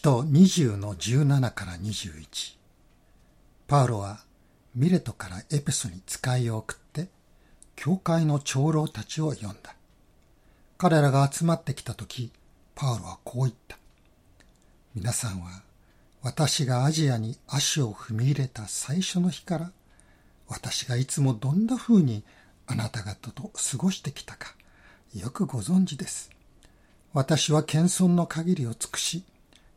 使徒20の17から21。パウロはミレトからエペソに使いを送って、教会の長老たちを呼んだ。彼らが集まってきたとき、パウロはこう言った。皆さんは私がアジアに足を踏み入れた最初の日から、私がいつもどんな風にあなた方と過ごしてきたか、よくご存知です。私は謙遜の限りを尽くし、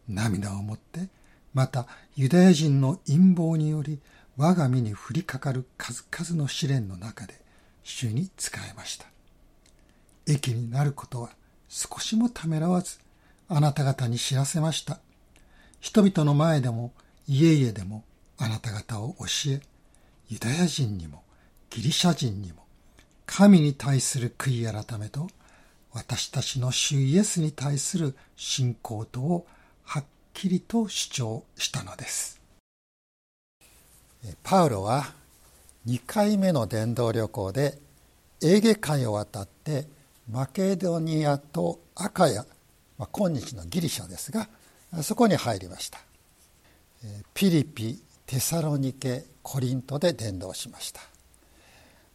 涙をもって、またユダヤ人の陰謀により我が身に降りかかる数々の試練の中で主に仕えました。益になることは少しもためらわずあなた方に知らせました。人々の前でも家々でもあなた方を教え、ユダヤ人にもギリシャ人にも神に対する悔い改めと私たちの主イエスに対する信仰とをきりと主張したのです。パウロは2回目の伝道旅行でエーゲ海を渡ってマケドニアとアカヤ、まあ、今日のギリシャですがそこに入りました。ピリピテサロニケコリントで伝道しました。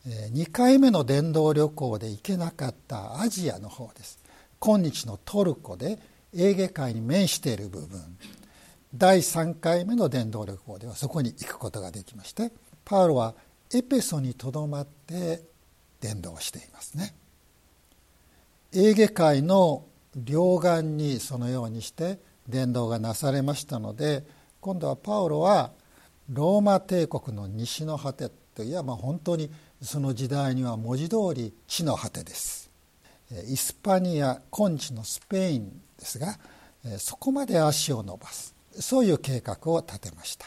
2回目の伝道旅行で行けなかったアジアの方です。今日のトルコでエーゲ海に面している部分第3回目の伝道旅行ではそこに行くことができましてパウロはエペソにとどまって伝道していますね。エーゲ海の両岸にそのようにして伝道がなされましたので今度はパウロはローマ帝国の西の果てといえば本当にその時代には文字通り地の果てです。イスパニア今日のスペインですがそこまで足を伸ばす。そういう計画を立てました。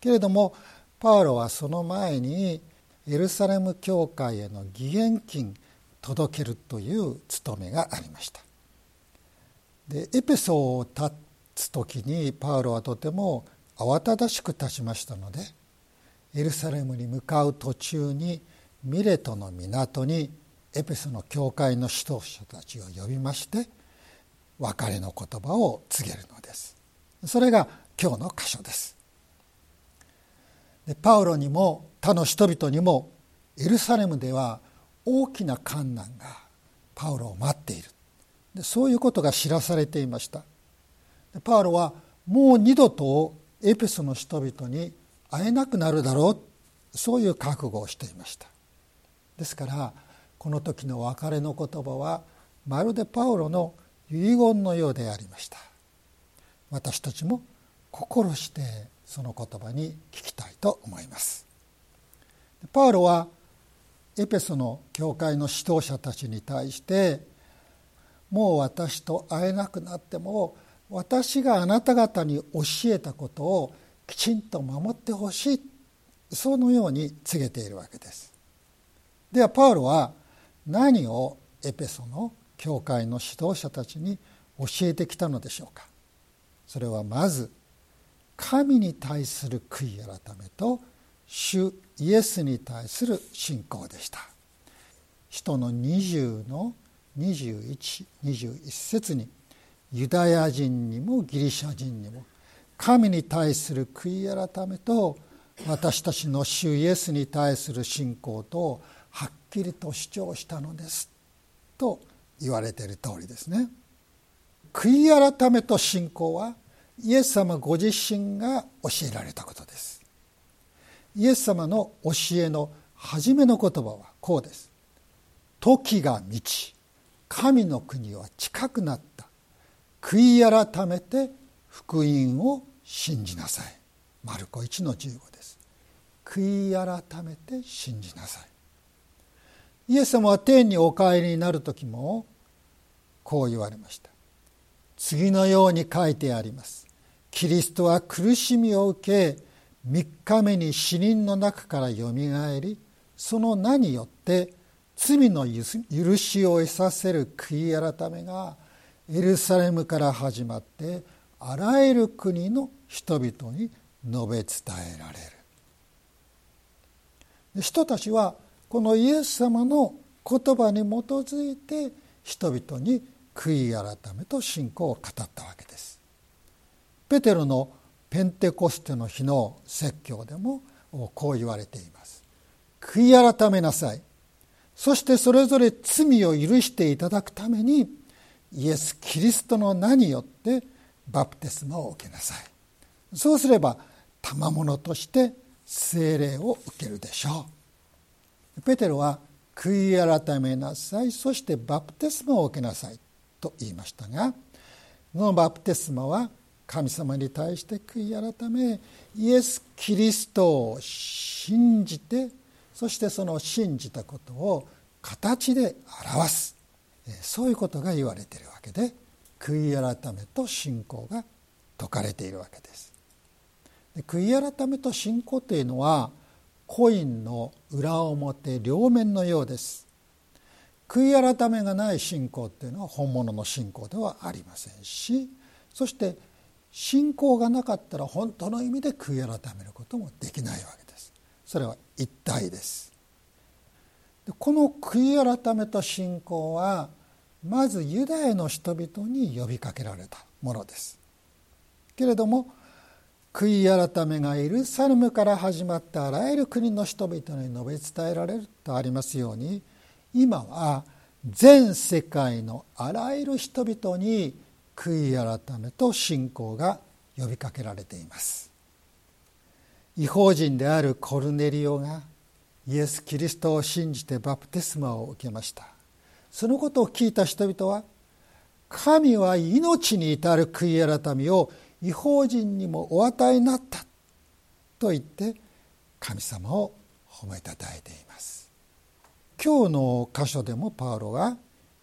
けれどもパウロはその前にエルサレム教会への義援金届けるという務めがありました。でエペソを立つ時にパウロはとても慌ただしく立ちましたのでエルサレムに向かう途中にミレトの港にエペソの教会の指導者たちを呼びまして別れの言葉を告げるのです。それが今日の箇所です。でパウロにも他の人々にもエルサレムでは大きな困難がパウロを待っている。でそういうことが知らされていました。でパウロはもう二度とエペソの人々に会えなくなるだろう。そういう覚悟をしていました。ですからこの時の別れの言葉はまるでパウロの遺言のようでありました。私たちも心してその言葉に聞きたいと思います。パウロはエペソの教会の指導者たちに対してもう私と会えなくなっても私があなた方に教えたことをきちんと守ってほしい。そのように告げているわけです。ではパウロは何をエペソの教会の指導者たちに教えてきたのでしょうか。それはまず神に対する悔い改めと主イエスに対する信仰でした。人の20の2121節にユダヤ人にもギリシャ人にも神に対する悔い改めと私たちの主イエスに対する信仰とはっきりと主張したのです。と言われている通りですね。悔い改めと信仰はイエス様ご自身が教えられたことです。イエス様の教えの初めの言葉はこうです。時が満ち、神の国は近くなった。悔い改めて福音を信じなさい。マルコ1の15です。悔い改めて信じなさい。イエス様は天にお帰りになる時もこう言われました。次のように書いてあります。キリストは苦しみを受け3日目に死人の中からよみがえりその名によって罪の許しを得させる悔い改めがエルサレムから始まってあらゆる国の人々に述べ伝えられる。人たちはこのイエス様の言葉に基づいて人々に悔い改めと信仰を語ったわけです。ペテロのペンテコステの日の説教でもこう言われています。悔い改めなさい。そしてそれぞれ罪を許していただくためにイエス・キリストの名によってバプテスマを受けなさい。そうすれば賜物として聖霊を受けるでしょう。ペテロは悔い改めなさい。そしてバプテスマを受けなさい。と言いましたがこのバプテスマは神様に対して悔い改めイエス・キリストを信じてそしてその信じたことを形で表す。そういうことが言われているわけで悔い改めと信仰が説かれているわけです。悔い改めと信仰というのはコインの裏表両面のようです。悔い改めがない信仰っていうのは本物の信仰ではありませんしそして信仰がなかったら本当の意味で悔い改めることもできないわけです。それは一体です。この悔い改めと信仰はまずユダヤの人々に呼びかけられたものです。けれども悔い改めがエルサレムから始まったあらゆる国の人々に述べ伝えられるとありますように今は全世界のあらゆる人々に悔い改めと信仰が呼びかけられています。違法人であるコルネリオがイエス・キリストを信じてバプテスマを受けました。そのことを聞いた人々は神は命に至る悔い改めを違法人にもお与えになったと言って神様を褒めたたえています。今日の箇所でもパウロは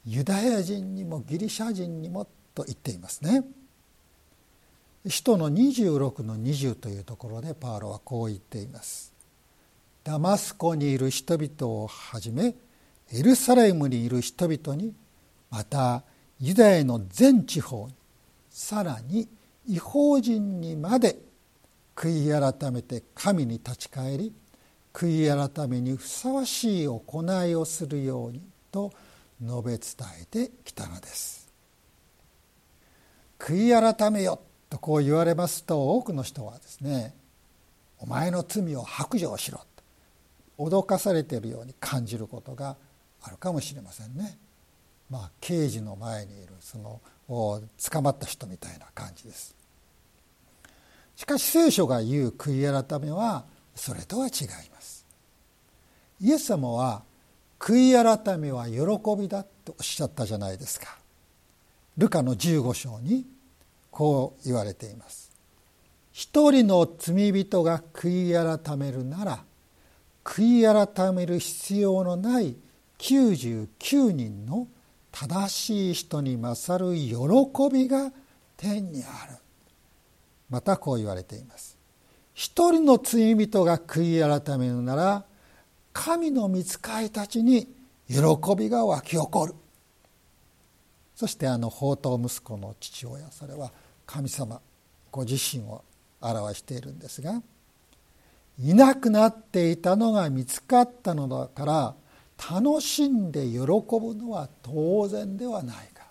ユダヤ人にもギリシャ人にもと言っていますね。使徒の26の20というところでパウロはこう言っています。ダマスコにいる人々をはじめエルサレムにいる人々にまたユダヤの全地方にさらに違法人にまで悔い改めて神に立ち返り悔い改めにふさわしい行いをするようにと述べ伝えてきたのです悔い改めよとこう言われますと多くの人はですねお前の罪を白状しろと脅かされているように感じることがあるかもしれませんね。まあ、刑事の前にいるその捕まった人みたいな感じです。しかし聖書が言う悔い改めはそれとは違います。イエス様は悔い改めは喜びだとおっしゃったじゃないですか。ルカの15章にこう言われています。一人の罪人が悔い改めるなら悔い改める必要のない99人の正しい人に勝る喜びが天にあるまたこう言われています一人の罪人が悔い改めるなら神の御使いたちに喜びが湧き起こる。そしてあの宝刀息子の父親それは神様ご自身を表しているんですがいなくなっていたのが見つかったのだから楽しんで喜ぶのは当然ではないか。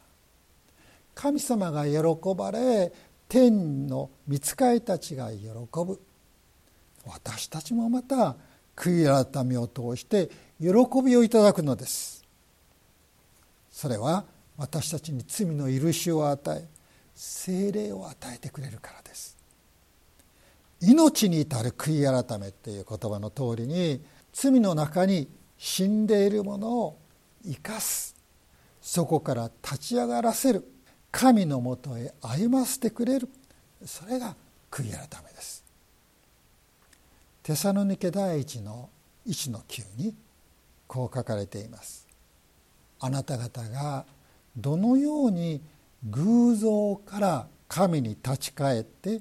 神様が喜ばれ天の御使いたちが喜ぶ。私たちもまた悔い改めを通して喜びをいただくのです。それは私たちに罪の許しを与え精霊を与えてくれるからです。命に至る悔い改めという言葉の通りに罪の中に死んでいるものを生かす。そこから立ち上がらせる。神のもとへ歩ませてくれる。それが悔い改めです。テサノニケ第一の一の9にこう書かれています。あなた方がどのように偶像から神に立ち返って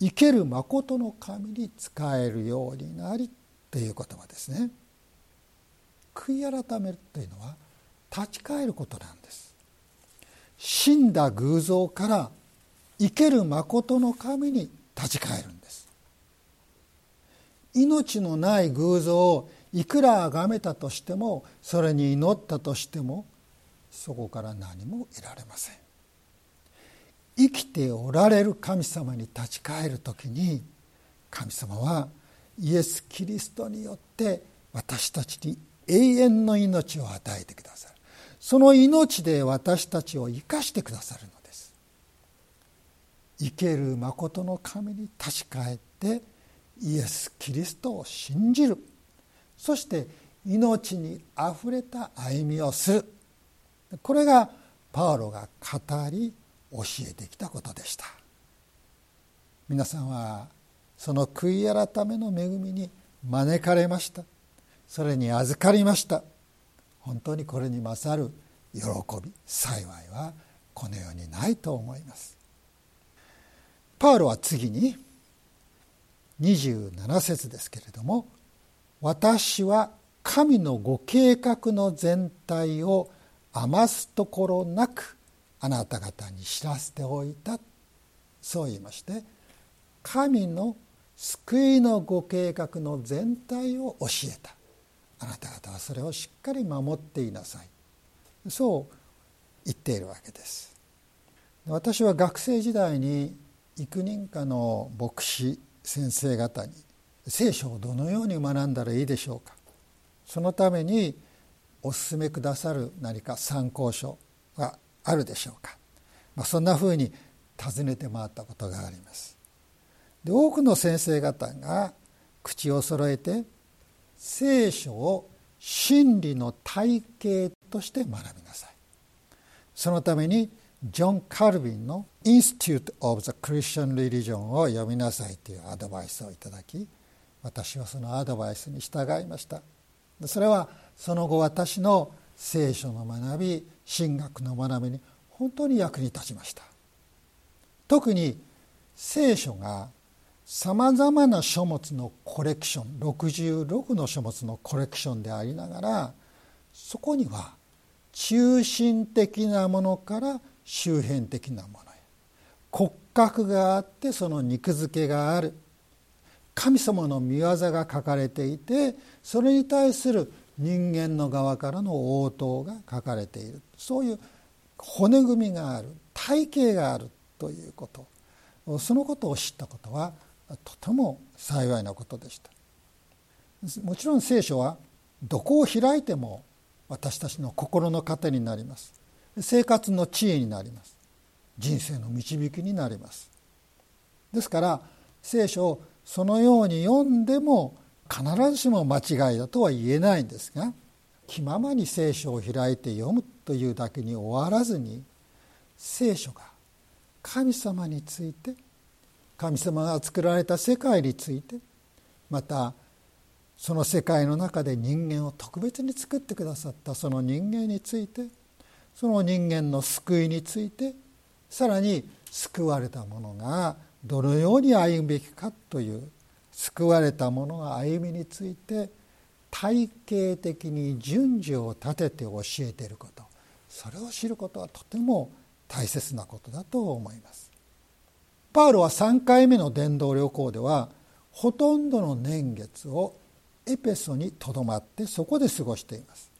生ける誠の神に仕えるようになりという言葉ですね。悔い改めるというのは立ち返ることなんです。死んだ偶像から生ける誠の神に立ち返るんです。命のない偶像をいくら崇めたとしてもそれに祈ったとしてもそこから何も得られません。生きておられる神様に立ち返る時に神様はイエス・キリストによって私たちに永遠の命を与えてくださる。その命で私たちを生かしてくださるのです。生ける誠の神に立ち返ってイエス・キリストを信じる。そして命にあふれた歩みをする。これがパウロが語り教えてきたことでした。皆さんはその悔い改めの恵みに招かれました。それに預かりました。本当にこれに勝る喜び幸いはこの世にないと思います。パウロは次に27節ですけれども「私は神のご計画の全体を余すところなくあなた方に知らせておいた」そう言いまして神の救いのご計画の全体を教えた。あなた方はそれをしっかり守っていなさい。そう言っているわけです。私は学生時代に幾人かの牧師先生方に聖書をどのように学んだらいいでしょうか。そのためにお勧めくださる何か参考書があるでしょうか、まあ、そんなふうに尋ねて回ったことがあります。で多くの先生方が口を揃えて聖書を真理の体系として学びなさい。そのためにジョン・カルビンの「Institute of the Christian Religion」を読みなさいというアドバイスをいただき私はそのアドバイスに従いました。それはその後私の聖書の学び神学の学びに本当に役に立ちました。特に聖書がさまざまな書物のコレクション66の書物のコレクションでありながらそこには中心的なものから周辺的なもの骨格があってその肉付けがある。神様の御業が書かれていてそれに対する人間の側からの応答が書かれている。そういう骨組みがある。体系がある。ということ。そのことを知ったことはとても幸いなことでした。もちろん聖書はどこを開いても私たちの心の糧になります。生活の知恵になります。人生の導きになります。ですから聖書をそのように読んでも必ずしも間違いだとは言えないんですが気ままに聖書を開いて読むというだけに終わらずに聖書が神様について神様が作られた世界についてまたその世界の中で人間を特別に作ってくださったその人間についてその人間の救いについてさらに救われた者がどのように歩むべきかという救われた者の歩みについて体系的に順序を立てて教えていることそれを知ることはとても大切なことだと思います。パウロは3回目の伝道旅行ではほとんどの年月をエペソにとどまってそこで過ごしています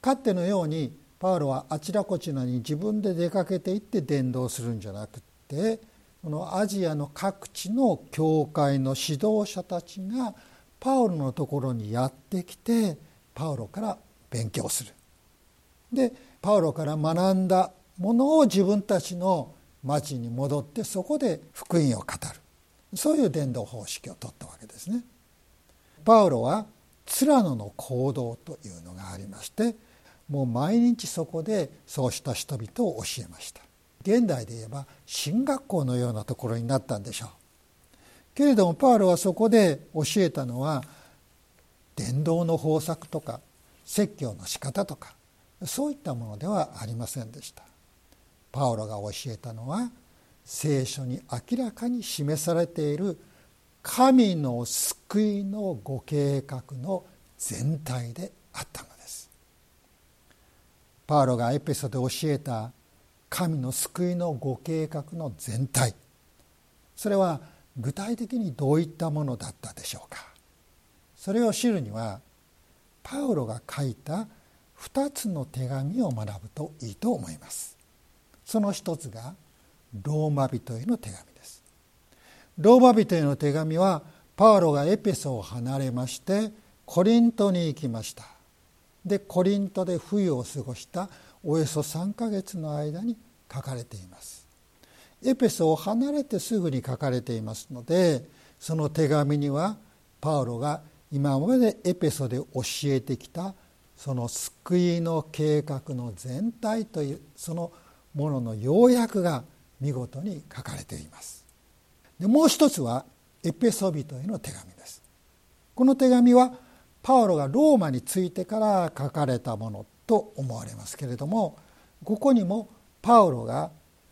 かつてのようにパウロはあちらこちらに自分で出かけていって伝道するんじゃなくってこのアジアの各地の教会の指導者たちがパウロのところにやってきてパウロから勉強するでパウロから学んだものを自分たちの町に戻ってそこで福音を語るそういう伝道方式をとったわけですね。パウロはツラノの行動というのがありましてもう毎日そこでそうした人々を教えました。現代で言えば進学校のようなところになったんでしょう。けれどもパウロはそこで教えたのは伝道の方策とか説教の仕方とかそういったものではありませんでした。パウロが教えたのは聖書に明らかに示されている神の救いのご計画の全体であったのパウロがエペソで教えた神の救いのご計画の全体。それは具体的にどういったものだったでしょうか。それを知るにはパウロが書いた2つの手紙を学ぶといいと思います。その一つがローマ人への手紙です。ローマ人への手紙はパウロがエペソを離れましてコリントに行きました。でコリントで冬を過ごしたおよそ3ヶ月の間に書かれています。エペソを離れてすぐに書かれていますのでその手紙にはパウロが今までエペソで教えてきたその救いの計画の全体というそのものの要約が見事に書かれています。でもう一つはエペソビトへの手紙です。この手紙はパウロがローマについてから書かれたものと思われますけれどもここにもパウロが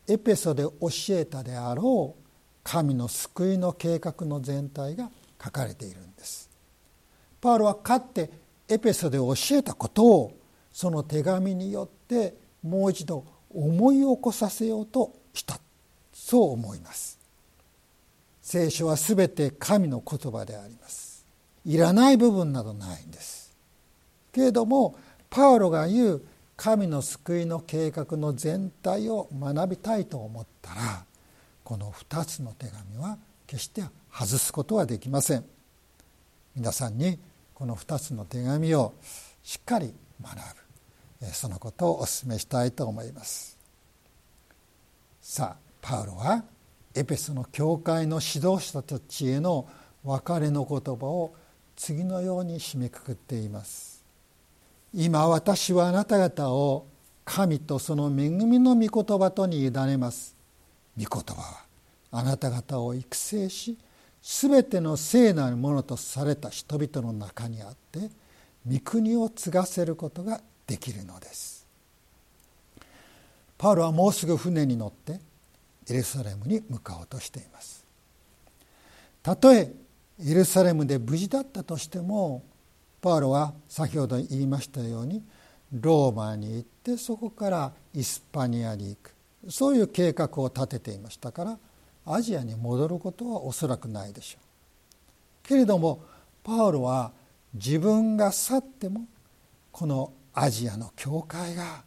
エペソで教えたであろう神の救いの計画の全体が書かれているんです。パウロはかってエペソで教えたことをその手紙によってもう一度思い起こさせようとしたそう思います。聖書はすべて神の言葉であります。いらない部分などないんです。けれどもパウロが言う神の救いの計画の全体を学びたいと思ったらこの2つの手紙は決して外すことはできません。皆さんにこの2つの手紙をしっかり学ぶそのことをお勧めしたいと思います。さあパウロはエペソの教会の指導者たちへの別れの言葉を次のように締めくくっています。今私はあなた方を神とその恵みの御言葉とに委ねます。御言葉はあなた方を育成しすべての聖なるものとされた人々の中にあって御国を継がせることができるのです。パウロはもうすぐ船に乗ってエルサレムに向かおうとしています。たとえエルサレムで無事だったとしてもパウロは先ほど言いましたようにローマに行ってそこからイスパニアに行く。そういう計画を立てていましたからアジアに戻ることはおそらくないでしょう。けれどもパウロは自分が去ってもこのアジアの教会が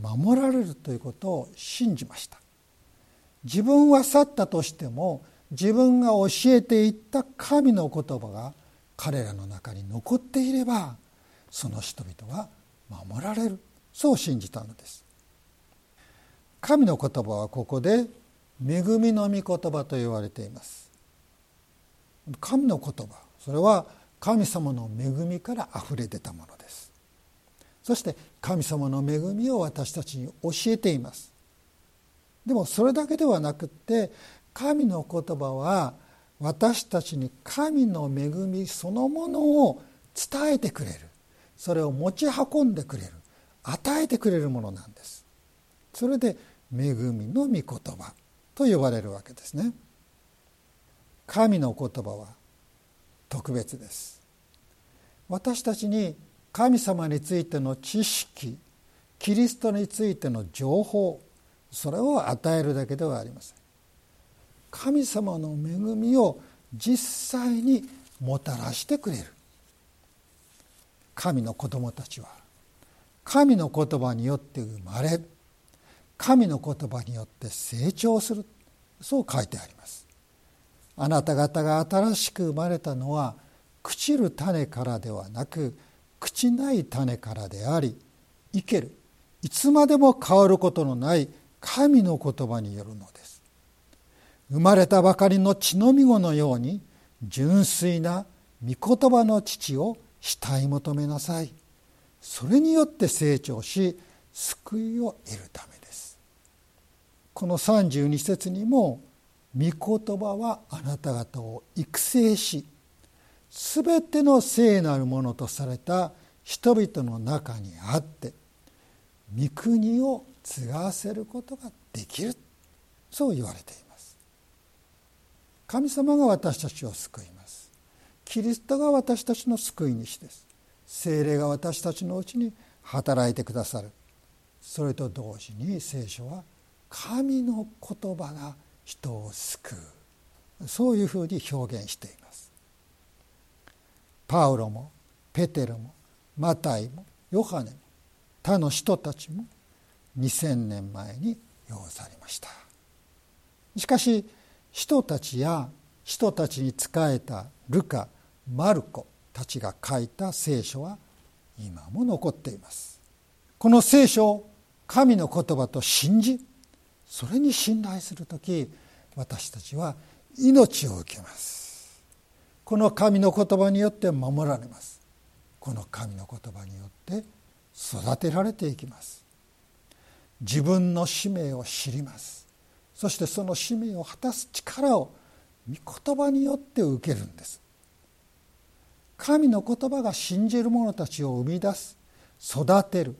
守られるということを信じました。自分は去ったとしても自分が教えていった神の言葉が彼らの中に残っていればその人々は守られる。そう信じたのです。神の言葉はここで恵みの御言葉と言われています。神の言葉それは神様の恵みからあふれ出たものです。そして神様の恵みを私たちに教えています。でもそれだけではなくって神の言葉は私たちに神の恵みそのものを伝えてくれる。それを持ち運んでくれる。与えてくれるものなんです。それで恵みの御言葉と呼ばれるわけですね。神の言葉は特別です。私たちに神様についての知識キリストについての情報それを与えるだけではありません。神様の恵みを実際にもたらしてくれる。神の子供たちは神の言葉によって生まれ神の言葉によって成長する。そう書いてあります。あなた方が新しく生まれたのは朽ちる種からではなく朽ちない種からであり生ける。いつまでも変わることのない神の言葉によるのです。生まれたばかりの血のみ子のように純粋な御言葉の父を慕い求めなさい。それによって成長し救いを得るためです。この32節にも「御言葉はあなた方を育成し全ての聖なるものとされた人々の中にあって御国を継がせることができる」そう言われています神様が私たちを救います。キリストが私たちの救い主です。精霊が私たちのうちに働いてくださる。それと同時に聖書は「神の言葉が人を救う。そういうふうに表現しています。パウロもペテロもマタイもヨハネも他の人たちも2000年前に要されました。しかし人たちや人たちに仕えたルカマルコたちが書いた聖書は今も残っています。この聖書を神の言葉と信じそれに信頼する時私たちは命を受けます。この神の言葉によって守られます。この神の言葉によって育てられていきます。自分の使命を知ります。そしてその使命を果たす力を御言葉によって受けるんです。神の言葉が信じる者たちを生み出す育てる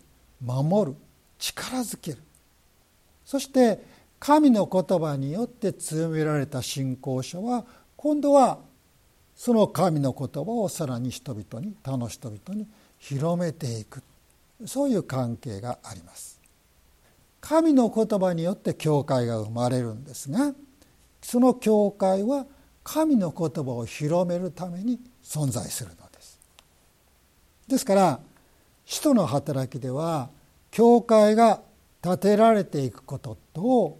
守る力づける。そして神の言葉によって強められた信仰者は今度はその神の言葉をさらに人々に他の人々に広めていく。そういう関係があります。神の言葉によって教会が生まれるんですがその教会は神の言葉を広めるために存在するのです。ですから使徒の働きでは教会が建てられていくことと御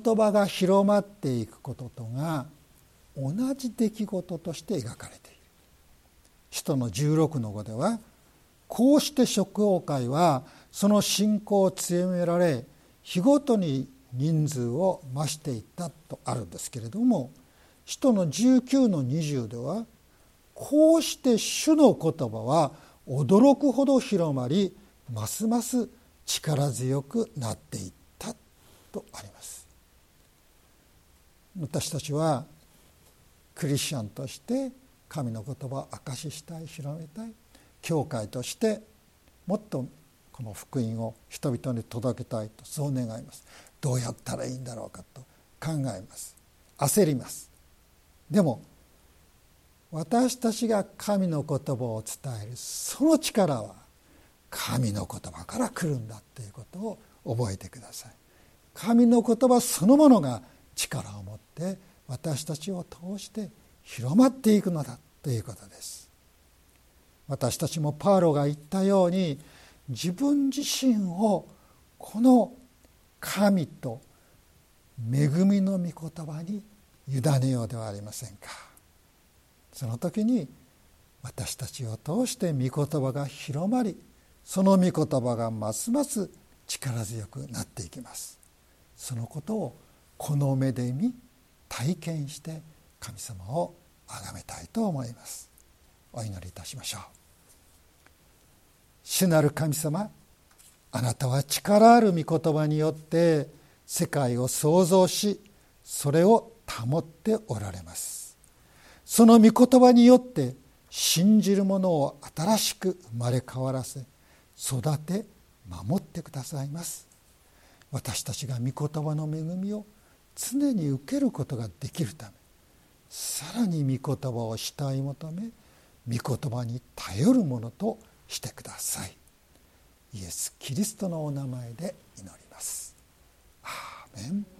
言葉が広まっていくこととが同じ出来事として描かれている。使徒の16の5ではこうして食王会はその信仰を強められ日ごとに人数を増していったとあるんですけれども使徒の19の20ではこうして主の言葉は驚くほど広まりますます力強くなっていったとあります。私たちはクリスチャンとして神の言葉を証ししたい広めたい教会としてもっとこの福音を人々に届けたいとそう願います。どうやったらいいんだろうかと考えます。焦ります。でも私たちが神の言葉を伝えるその力は神の言葉から来るんだということを覚えてください。神の言葉そのものが力を持って私たちを通して広まっていくのだということです。私たちもパウロが言ったように自分自身をこの神と恵みの御言葉に委ねようではありませんか。その時に私たちを通して御言葉が広まりその御言葉がますます力強くなっていきます。そのことをこの目で見体験して神様を崇めたいと思います。お祈りいたしましょう。主なる神様あなたは力ある御言葉によって世界を創造しそれを保っておられます。その御言葉によって信じる者を新しく生まれ変わらせ育て守ってくださいます。私たちが御言葉の恵みを常に受けることができるためさらに御言葉を慕い求め御言葉に頼るものとしてください。イエス・キリストのお名前で祈ります。アーメン。